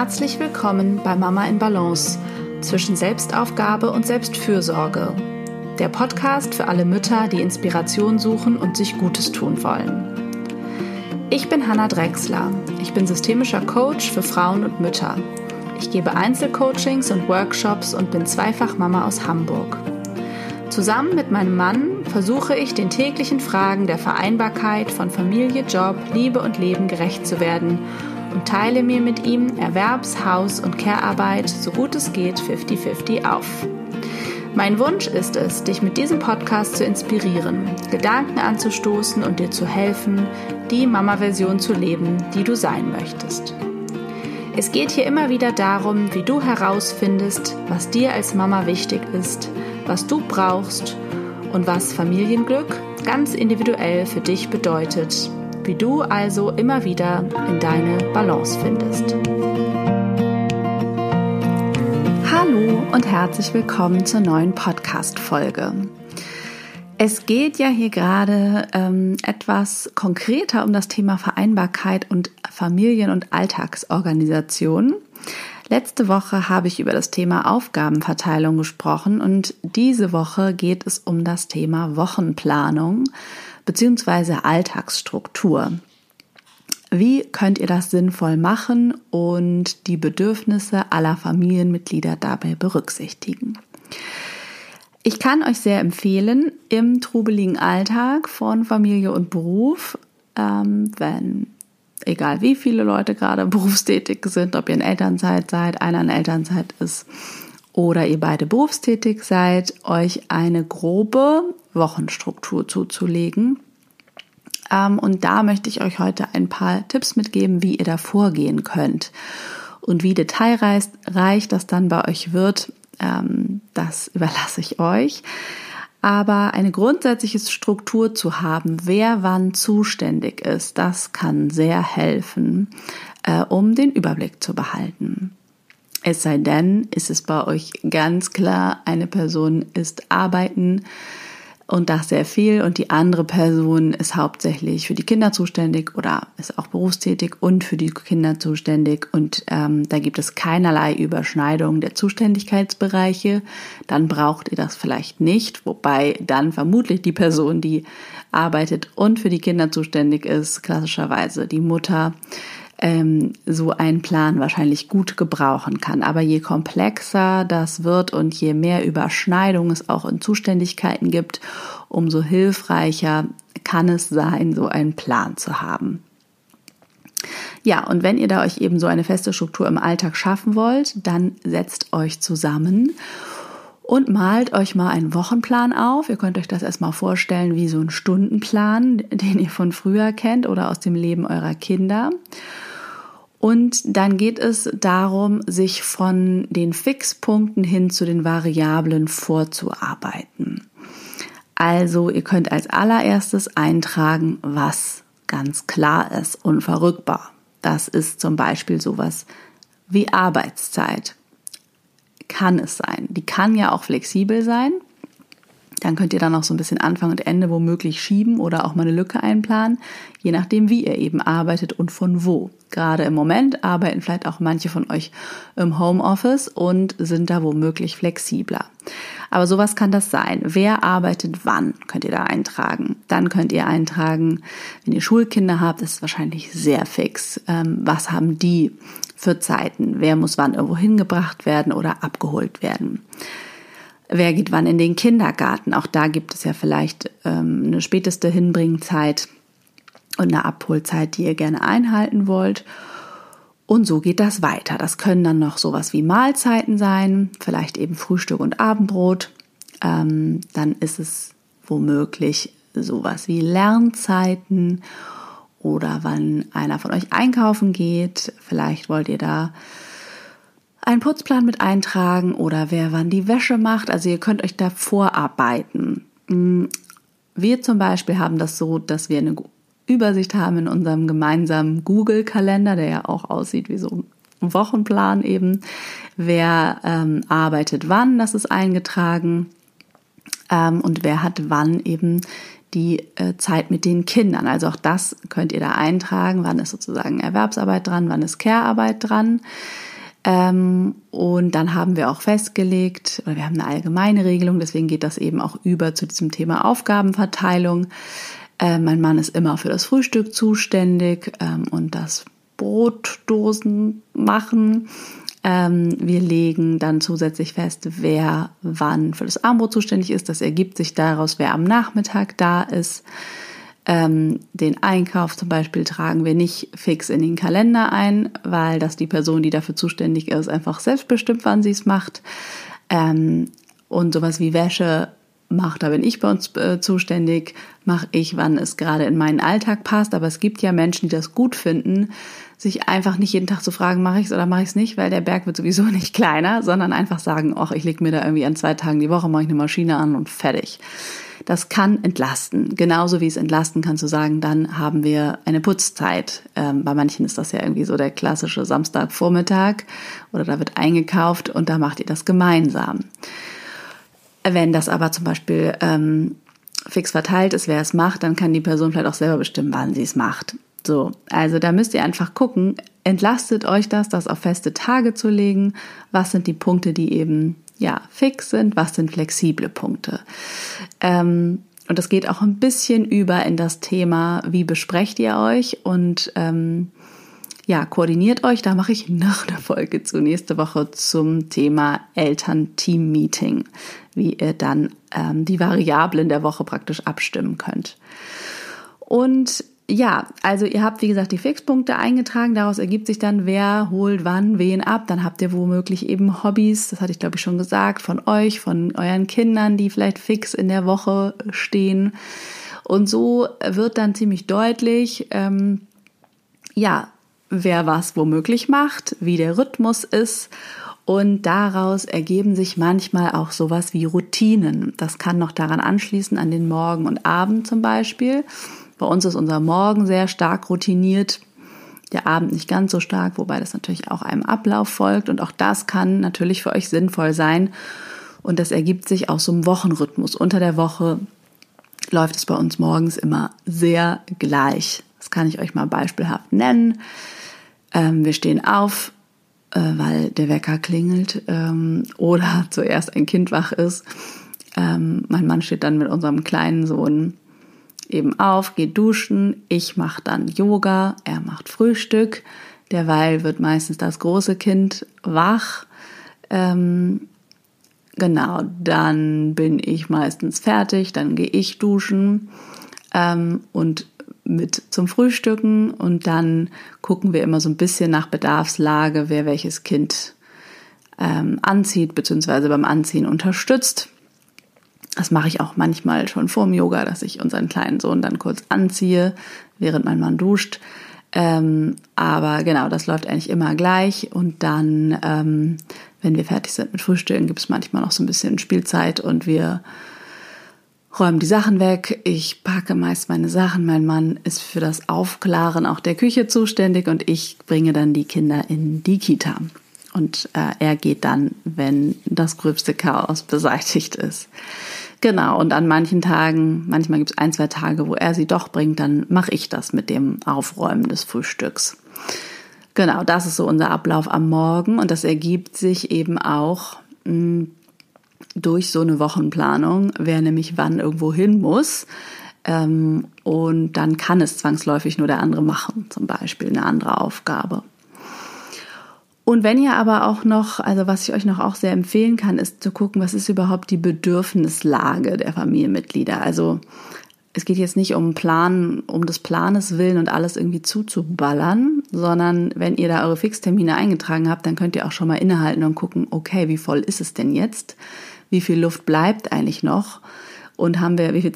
Herzlich willkommen bei Mama in Balance zwischen Selbstaufgabe und Selbstfürsorge. Der Podcast für alle Mütter, die Inspiration suchen und sich Gutes tun wollen. Ich bin Hanna Drexler. Ich bin systemischer Coach für Frauen und Mütter. Ich gebe Einzelcoachings und Workshops und bin zweifach Mama aus Hamburg. Zusammen mit meinem Mann versuche ich, den täglichen Fragen der Vereinbarkeit von Familie, Job, Liebe und Leben gerecht zu werden und teile mir mit ihm Erwerbs-, Haus- und Care-Arbeit so gut es geht 50-50 auf. Mein Wunsch ist es, dich mit diesem Podcast zu inspirieren, Gedanken anzustoßen und dir zu helfen, die Mama-Version zu leben, die du sein möchtest. Es geht hier immer wieder darum, wie du herausfindest, was dir als Mama wichtig ist, was du brauchst und was Familienglück ganz individuell für dich bedeutet wie du also immer wieder in deine Balance findest. Hallo und herzlich willkommen zur neuen Podcast-Folge. Es geht ja hier gerade ähm, etwas konkreter um das Thema Vereinbarkeit und Familien- und Alltagsorganisation. Letzte Woche habe ich über das Thema Aufgabenverteilung gesprochen und diese Woche geht es um das Thema Wochenplanung beziehungsweise Alltagsstruktur. Wie könnt ihr das sinnvoll machen und die Bedürfnisse aller Familienmitglieder dabei berücksichtigen? Ich kann euch sehr empfehlen, im trubeligen Alltag von Familie und Beruf, ähm, wenn egal wie viele Leute gerade berufstätig sind, ob ihr in Elternzeit seid, einer in Elternzeit ist oder ihr beide berufstätig seid, euch eine grobe Wochenstruktur zuzulegen. Ähm, und da möchte ich euch heute ein paar Tipps mitgeben, wie ihr da vorgehen könnt. Und wie detailreich das dann bei euch wird, ähm, das überlasse ich euch. Aber eine grundsätzliche Struktur zu haben, wer wann zuständig ist, das kann sehr helfen, äh, um den Überblick zu behalten. Es sei denn, ist es bei euch ganz klar, eine Person ist arbeiten und das sehr viel. Und die andere Person ist hauptsächlich für die Kinder zuständig oder ist auch berufstätig und für die Kinder zuständig. Und ähm, da gibt es keinerlei Überschneidung der Zuständigkeitsbereiche, dann braucht ihr das vielleicht nicht, wobei dann vermutlich die Person, die arbeitet und für die Kinder zuständig ist, klassischerweise die Mutter, ähm, so einen Plan wahrscheinlich gut gebrauchen kann. Aber je komplexer das wird und je mehr Überschneidung es auch in Zuständigkeiten gibt, umso hilfreicher kann es sein, so einen Plan zu haben. Ja, und wenn ihr da euch eben so eine feste Struktur im Alltag schaffen wollt, dann setzt euch zusammen und malt euch mal einen Wochenplan auf. Ihr könnt euch das erstmal vorstellen wie so ein Stundenplan, den ihr von früher kennt oder aus dem Leben eurer Kinder. Und dann geht es darum, sich von den Fixpunkten hin zu den Variablen vorzuarbeiten. Also ihr könnt als allererstes eintragen, was ganz klar ist, unverrückbar. Das ist zum Beispiel sowas wie Arbeitszeit. Kann es sein. Die kann ja auch flexibel sein. Dann könnt ihr dann noch so ein bisschen Anfang und Ende womöglich schieben oder auch mal eine Lücke einplanen, je nachdem, wie ihr eben arbeitet und von wo. Gerade im Moment arbeiten vielleicht auch manche von euch im Homeoffice und sind da womöglich flexibler. Aber sowas kann das sein. Wer arbeitet wann, könnt ihr da eintragen. Dann könnt ihr eintragen, wenn ihr Schulkinder habt, ist es wahrscheinlich sehr fix. Ähm, was haben die für Zeiten? Wer muss wann irgendwo hingebracht werden oder abgeholt werden? Wer geht wann in den Kindergarten? Auch da gibt es ja vielleicht ähm, eine späteste Hinbringzeit und eine Abholzeit, die ihr gerne einhalten wollt. Und so geht das weiter. Das können dann noch sowas wie Mahlzeiten sein, vielleicht eben Frühstück und Abendbrot. Ähm, dann ist es womöglich sowas wie Lernzeiten oder wann einer von euch einkaufen geht. Vielleicht wollt ihr da einen Putzplan mit eintragen oder wer wann die Wäsche macht. Also ihr könnt euch da vorarbeiten. Mm, wir zum Beispiel haben das so, dass wir eine Übersicht haben in unserem gemeinsamen Google-Kalender, der ja auch aussieht wie so ein Wochenplan eben. Wer ähm, arbeitet wann, das ist eingetragen. Ähm, und wer hat wann eben die äh, Zeit mit den Kindern. Also auch das könnt ihr da eintragen. Wann ist sozusagen Erwerbsarbeit dran, wann ist Care-Arbeit dran. Ähm, und dann haben wir auch festgelegt, oder wir haben eine allgemeine Regelung, deswegen geht das eben auch über zu diesem Thema Aufgabenverteilung. Äh, mein Mann ist immer für das Frühstück zuständig ähm, und das Brotdosen machen. Ähm, wir legen dann zusätzlich fest, wer wann für das Armbrot zuständig ist. Das ergibt sich daraus, wer am Nachmittag da ist. Ähm, den Einkauf zum Beispiel tragen wir nicht fix in den Kalender ein, weil das die Person, die dafür zuständig ist, einfach selbstbestimmt, wann sie es macht. Ähm, und sowas wie Wäsche macht, da bin ich bei uns äh, zuständig, mache ich, wann es gerade in meinen Alltag passt. Aber es gibt ja Menschen, die das gut finden, sich einfach nicht jeden Tag zu fragen, mache ich es oder mache ich es nicht, weil der Berg wird sowieso nicht kleiner, sondern einfach sagen, ach, ich lege mir da irgendwie an zwei Tagen die Woche, mache ich eine Maschine an und fertig. Das kann entlasten. Genauso wie es entlasten kann zu sagen, dann haben wir eine Putzzeit. Ähm, bei manchen ist das ja irgendwie so der klassische Samstagvormittag oder da wird eingekauft und da macht ihr das gemeinsam. Wenn das aber zum Beispiel ähm, fix verteilt ist, wer es macht, dann kann die Person vielleicht auch selber bestimmen, wann sie es macht. So, also da müsst ihr einfach gucken, entlastet euch das, das auf feste Tage zu legen. Was sind die Punkte, die eben ja fix sind? Was sind flexible Punkte? Ähm, und das geht auch ein bisschen über in das Thema, wie besprecht ihr euch und ähm, ja, koordiniert euch. Da mache ich noch eine Folge zu nächste Woche zum Thema Eltern-Team-Meeting, wie ihr dann ähm, die Variablen der Woche praktisch abstimmen könnt. Und ja, also ihr habt wie gesagt die Fixpunkte eingetragen, daraus ergibt sich dann, wer holt wann wen ab. Dann habt ihr womöglich eben Hobbys, das hatte ich glaube ich schon gesagt, von euch, von euren Kindern, die vielleicht fix in der Woche stehen. Und so wird dann ziemlich deutlich, ähm, ja, wer was womöglich macht, wie der Rhythmus ist. Und daraus ergeben sich manchmal auch sowas wie Routinen. Das kann noch daran anschließen, an den Morgen und Abend zum Beispiel. Bei uns ist unser Morgen sehr stark routiniert, der Abend nicht ganz so stark, wobei das natürlich auch einem Ablauf folgt. Und auch das kann natürlich für euch sinnvoll sein. Und das ergibt sich aus so einem Wochenrhythmus. Unter der Woche läuft es bei uns morgens immer sehr gleich. Das kann ich euch mal beispielhaft nennen. Ähm, wir stehen auf, äh, weil der Wecker klingelt ähm, oder zuerst ein Kind wach ist. Ähm, mein Mann steht dann mit unserem kleinen Sohn eben auf, geht duschen, ich mache dann Yoga, er macht Frühstück, derweil wird meistens das große Kind wach. Ähm, genau, dann bin ich meistens fertig, dann gehe ich duschen ähm, und mit zum Frühstücken und dann gucken wir immer so ein bisschen nach Bedarfslage, wer welches Kind ähm, anzieht, beziehungsweise beim Anziehen unterstützt. Das mache ich auch manchmal schon vor dem Yoga, dass ich unseren kleinen Sohn dann kurz anziehe, während mein Mann duscht. Ähm, aber genau, das läuft eigentlich immer gleich. Und dann, ähm, wenn wir fertig sind mit Frühstücken, gibt es manchmal noch so ein bisschen Spielzeit und wir räumen die Sachen weg. Ich packe meist meine Sachen. Mein Mann ist für das Aufklaren auch der Küche zuständig und ich bringe dann die Kinder in die Kita. Und äh, er geht dann, wenn das gröbste Chaos beseitigt ist. Genau, und an manchen Tagen, manchmal gibt es ein, zwei Tage, wo er sie doch bringt, dann mache ich das mit dem Aufräumen des Frühstücks. Genau, das ist so unser Ablauf am Morgen und das ergibt sich eben auch mh, hm, durch so eine Wochenplanung, wer nämlich wann irgendwo hin muss. Ähm, und dann kann es zwangsläufig nur der andere machen, zum Beispiel eine andere Aufgabe. Und wenn ihr aber auch noch, also was ich euch noch auch sehr empfehlen kann, ist zu gucken, was ist überhaupt die Bedürfnislage der Familienmitglieder. Also es geht jetzt nicht um Plan, um des Planes willen und alles irgendwie zuzuballern, sondern wenn ihr da eure Fixtermine eingetragen habt, dann könnt ihr auch schon mal innehalten und gucken, okay, wie voll ist es denn jetzt? Wie viel Luft bleibt eigentlich noch? Und haben wir, wie viel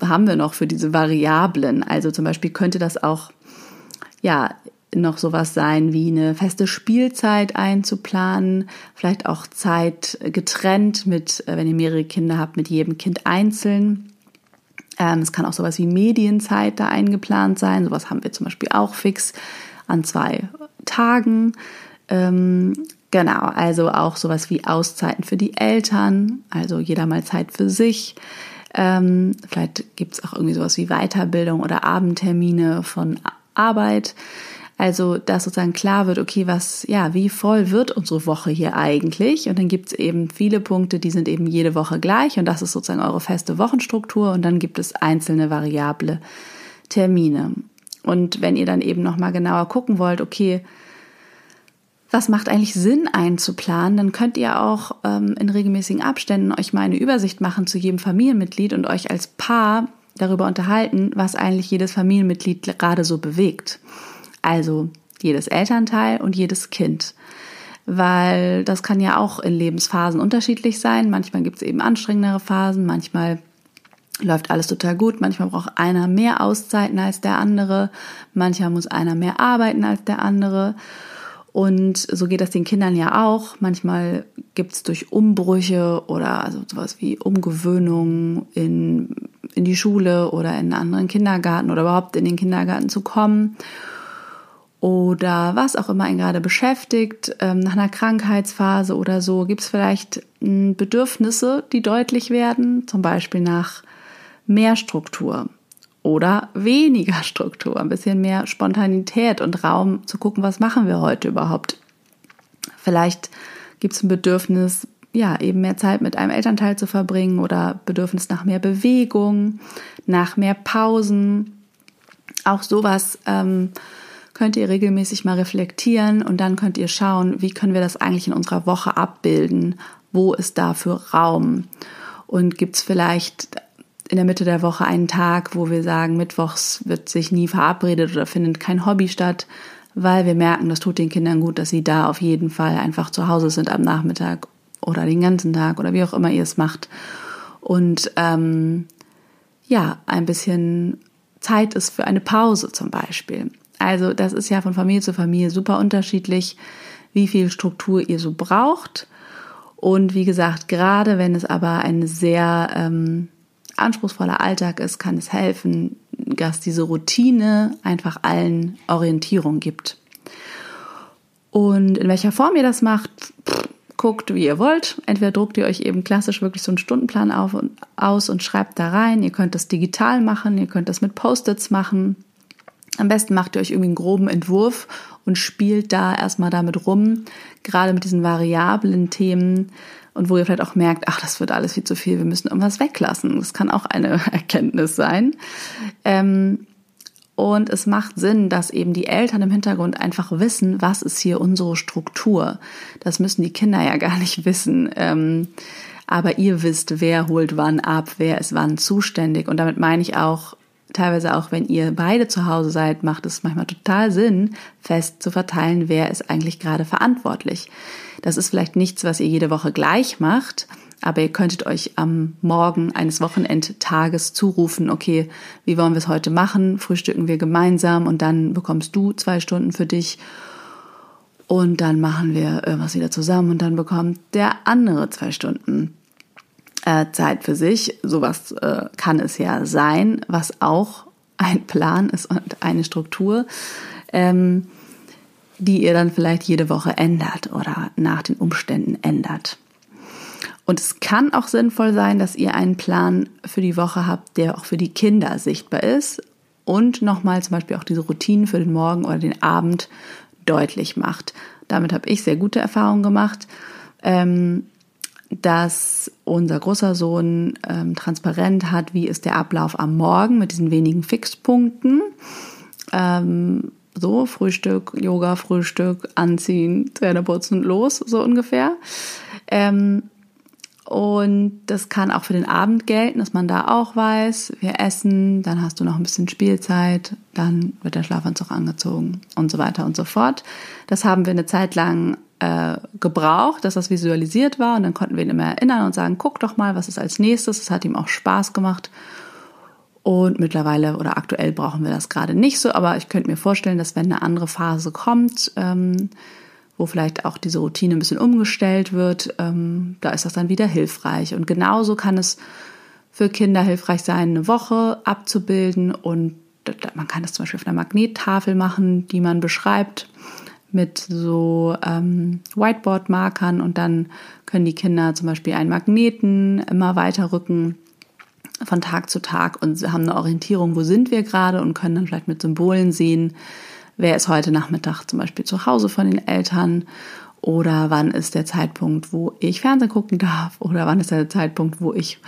haben wir noch für diese Variablen? Also zum Beispiel könnte das auch, ja, noch sowas sein wie eine feste Spielzeit einzuplanen, vielleicht auch Zeit getrennt mit, äh, wenn ihr mehrere Kinder habt, mit jedem Kind einzeln. Ähm, es kann auch sowas wie Medienzeit da eingeplant sein. Sowas haben wir zum Beispiel auch fix an zwei Tagen. Ähm, genau, also auch sowas wie Auszeiten für die Eltern, also jeder mal Zeit für sich. Ähm, vielleicht gibt es auch irgendwie sowas wie Weiterbildung oder Abendtermine von Arbeit. Also, dass sozusagen klar wird, okay, was, ja, wie voll wird unsere Woche hier eigentlich? Und dann gibt es eben viele Punkte, die sind eben jede Woche gleich und das ist sozusagen eure feste Wochenstruktur und dann gibt es einzelne variable Termine. Und wenn ihr dann eben nochmal genauer gucken wollt, okay, was macht eigentlich Sinn einzuplanen, dann könnt ihr auch ähm, in regelmäßigen Abständen euch mal eine Übersicht machen zu jedem Familienmitglied und euch als Paar darüber unterhalten, was eigentlich jedes Familienmitglied gerade so bewegt. Also jedes Elternteil und jedes Kind. Weil das kann ja auch in Lebensphasen unterschiedlich sein. Manchmal gibt es eben anstrengendere Phasen, manchmal läuft alles total gut, manchmal braucht einer mehr Auszeiten als der andere, manchmal muss einer mehr arbeiten als der andere. Und so geht das den Kindern ja auch. Manchmal gibt es durch Umbrüche oder also sowas wie Umgewöhnung in, in die Schule oder in einen anderen Kindergarten oder überhaupt in den Kindergarten zu kommen oder was auch immer ihn gerade beschäftigt, ähm, nach einer Krankheitsphase oder so, gibt es vielleicht hm, Bedürfnisse, die deutlich werden, zum Beispiel nach mehr Struktur oder weniger Struktur, ein bisschen mehr Spontanität und Raum zu gucken, was machen wir heute überhaupt. Vielleicht gibt es ein Bedürfnis, ja, eben mehr Zeit mit einem Elternteil zu verbringen oder Bedürfnis nach mehr Bewegung, nach mehr Pausen. Auch sowas ähm, könnt ihr regelmäßig mal reflektieren und dann könnt ihr schauen, wie können wir das eigentlich in unserer Woche abbilden? Wo ist dafür Raum? Und gibt es vielleicht in der Mitte der Woche einen Tag, wo wir sagen, Mittwochs wird sich nie verabredet oder findet kein Hobby statt, weil wir merken, das tut den Kindern gut, dass sie da auf jeden Fall einfach zu Hause sind am Nachmittag oder den ganzen Tag oder wie auch immer ihr es macht. Und ähm, ja, ein bisschen Zeit ist für eine Pause zum Beispiel. Also das ist ja von Familie zu Familie super unterschiedlich, wie viel Struktur ihr so braucht. Und wie gesagt, gerade wenn es aber ein sehr ähm, anspruchsvoller Alltag ist, kann es helfen, dass diese Routine einfach allen Orientierung gibt. Und in welcher Form ihr das macht, pff, guckt, wie ihr wollt. Entweder druckt ihr euch eben klassisch wirklich so einen Stundenplan auf und, aus und schreibt da rein. Ihr könnt das digital machen, ihr könnt das mit Post-its machen. Am besten macht ihr euch irgendwie einen groben Entwurf und spielt da erstmal damit rum, gerade mit diesen variablen Themen und wo ihr vielleicht auch merkt, ach, das wird alles viel zu viel, wir müssen irgendwas weglassen. Das kann auch eine Erkenntnis sein. Ähm, und es macht Sinn, dass eben die Eltern im Hintergrund einfach wissen, was ist hier unsere Struktur. Das müssen die Kinder ja gar nicht wissen. Ähm, aber ihr wisst, wer holt wann ab, wer ist wann zuständig. Und damit meine ich auch, teilweise auch wenn ihr beide zu Hause seid, macht es manchmal total Sinn, fest zu verteilen, wer ist eigentlich gerade verantwortlich. Das ist vielleicht nichts, was ihr jede Woche gleich macht, aber ihr könntet euch am Morgen eines Wochenendtages zurufen, okay, wie wollen wir es heute machen? Frühstücken wir gemeinsam und dann bekommst du zwei Stunden für dich und dann machen wir irgendwas wieder zusammen und dann bekommt der andere zwei Stunden äh, Zeit für sich. Sowas äh, kann es ja sein, was auch ein Plan ist und eine Struktur, ähm, die ihr dann vielleicht jede Woche ändert oder nach den Umständen ändert. Und es kann auch sinnvoll sein, dass ihr einen Plan für die Woche habt, der auch für die Kinder sichtbar ist und nochmal zum Beispiel auch diese Routinen für den Morgen oder den Abend deutlich macht. Damit habe ich sehr gute Erfahrungen gemacht. Ähm, dass unser großer Sohn ähm, transparent hat, wie ist der Ablauf am Morgen mit diesen wenigen Fixpunkten. Ähm, so, Frühstück, Yoga, Frühstück, Anziehen, Zähne putzen, los, so ungefähr. Ähm, und das kann auch für den Abend gelten, dass man da auch weiß, wir essen, dann hast du noch ein bisschen Spielzeit, dann wird der Schlafanzug angezogen und so weiter und so fort. Das haben wir eine Zeit lang äh, gebraucht, dass das visualisiert war und dann konnten wir ihn immer erinnern und sagen, guck doch mal, was ist als nächstes. Es hat ihm auch Spaß gemacht. Und mittlerweile oder aktuell brauchen wir das gerade nicht so, aber ich könnte mir vorstellen, dass wenn eine andere Phase kommt, ähm, wo vielleicht auch diese Routine ein bisschen umgestellt wird, ähm, da ist das dann wieder hilfreich. Und genauso kann es für Kinder hilfreich sein, eine Woche abzubilden und man kann das zum Beispiel auf einer Magnettafel machen, die man beschreibt mit so ähm, Whiteboard-Markern und dann können die Kinder zum Beispiel einen Magneten immer weiter rücken von Tag zu Tag und haben eine Orientierung, wo sind wir gerade und können dann vielleicht mit Symbolen sehen, wer ist heute Nachmittag zum Beispiel zu Hause von den Eltern oder wann ist der Zeitpunkt, wo ich Fernsehen gucken darf oder wann ist der Zeitpunkt, wo ich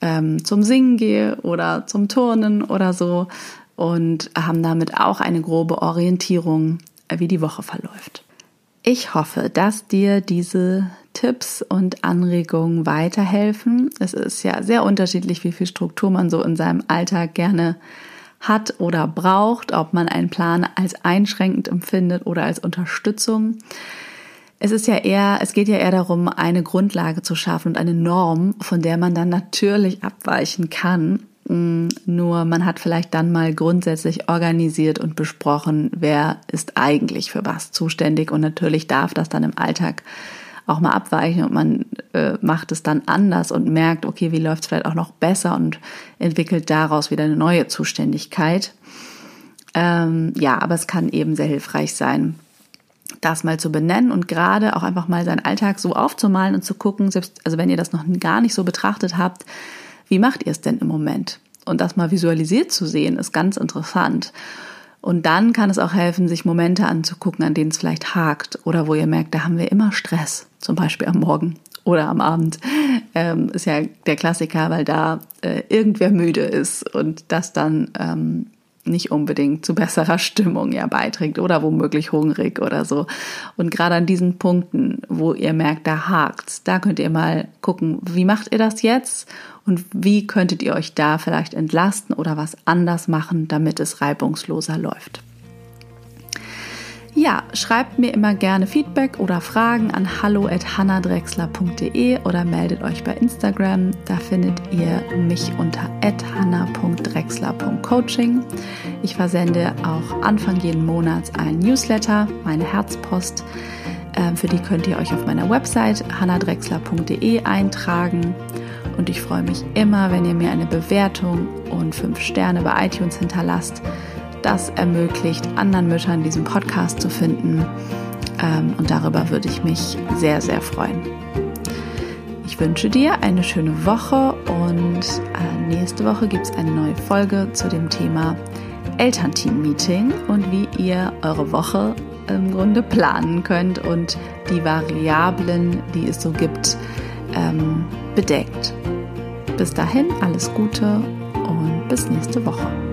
ähm, zum Singen gehe oder zum Turnen oder so und haben damit auch eine grobe Orientierung, wie die Woche verläuft. Ich hoffe, dass dir diese Tipps und Anregungen weiterhelfen. Es ist ja sehr unterschiedlich, wie viel Struktur man so in seinem Alltag gerne hat oder braucht, ob man einen Plan als einschränkend empfindet oder als Unterstützung. Es ist ja eher, es geht ja eher darum, eine Grundlage zu schaffen und eine Norm, von der man dann natürlich abweichen kann. Mm, nur man hat vielleicht dann mal grundsätzlich organisiert und besprochen, wer ist eigentlich für was zuständig und natürlich darf das dann im Alltag auch mal abweichen und man äh, macht es dann anders und merkt, okay, wie läuft es vielleicht auch noch besser und entwickelt daraus wieder eine neue Zuständigkeit. Ähm, ja, aber es kann eben sehr hilfreich sein, das mal zu benennen und gerade auch einfach mal seinen Alltag so aufzumalen und zu gucken, selbst, also wenn ihr das noch gar nicht so betrachtet habt, wie macht ihr es denn im Moment? Und das mal visualisiert zu sehen, ist ganz interessant. Und dann kann es auch helfen, sich Momente anzugucken, an denen es vielleicht hakt oder wo ihr merkt, da haben wir immer Stress, zum Beispiel am Morgen oder am Abend. Ähm, ist ja der Klassiker, weil da äh, irgendwer müde ist und das dann ähm, nicht unbedingt zu besserer Stimmung ja beiträgt oder womöglich hungrig oder so. Und gerade an diesen Punkten, wo ihr merkt, da hakt, da könnt ihr mal gucken, wie macht ihr das jetzt und wie könntet ihr euch da vielleicht entlasten oder was anders machen, damit es reibungsloser läuft. Ja, schreibt mir immer gerne Feedback oder Fragen an hallo@hannadrexler.de oder meldet euch bei Instagram. Da findet ihr mich unter @hanna.drexler.coaching. Ich versende auch Anfang jeden Monats ein Newsletter, meine Herzpost. Ähm, für die könnt ihr euch auf meiner Website hannadrexler.de eintragen. Und ich freue mich immer, wenn ihr mir eine Bewertung und fünf Sterne bei iTunes hinterlasst das ermöglicht, anderen Müttern diesen Podcast zu finden. Ähm, und darüber würde ich mich sehr, sehr freuen. Ich wünsche dir eine schöne Woche und äh, nächste Woche gibt es eine neue Folge zu dem Thema Elternteam-Meeting und wie ihr eure Woche im Grunde planen könnt und die Variablen, die es so gibt, ähm, bedeckt. Bis dahin alles Gute und bis nächste Woche.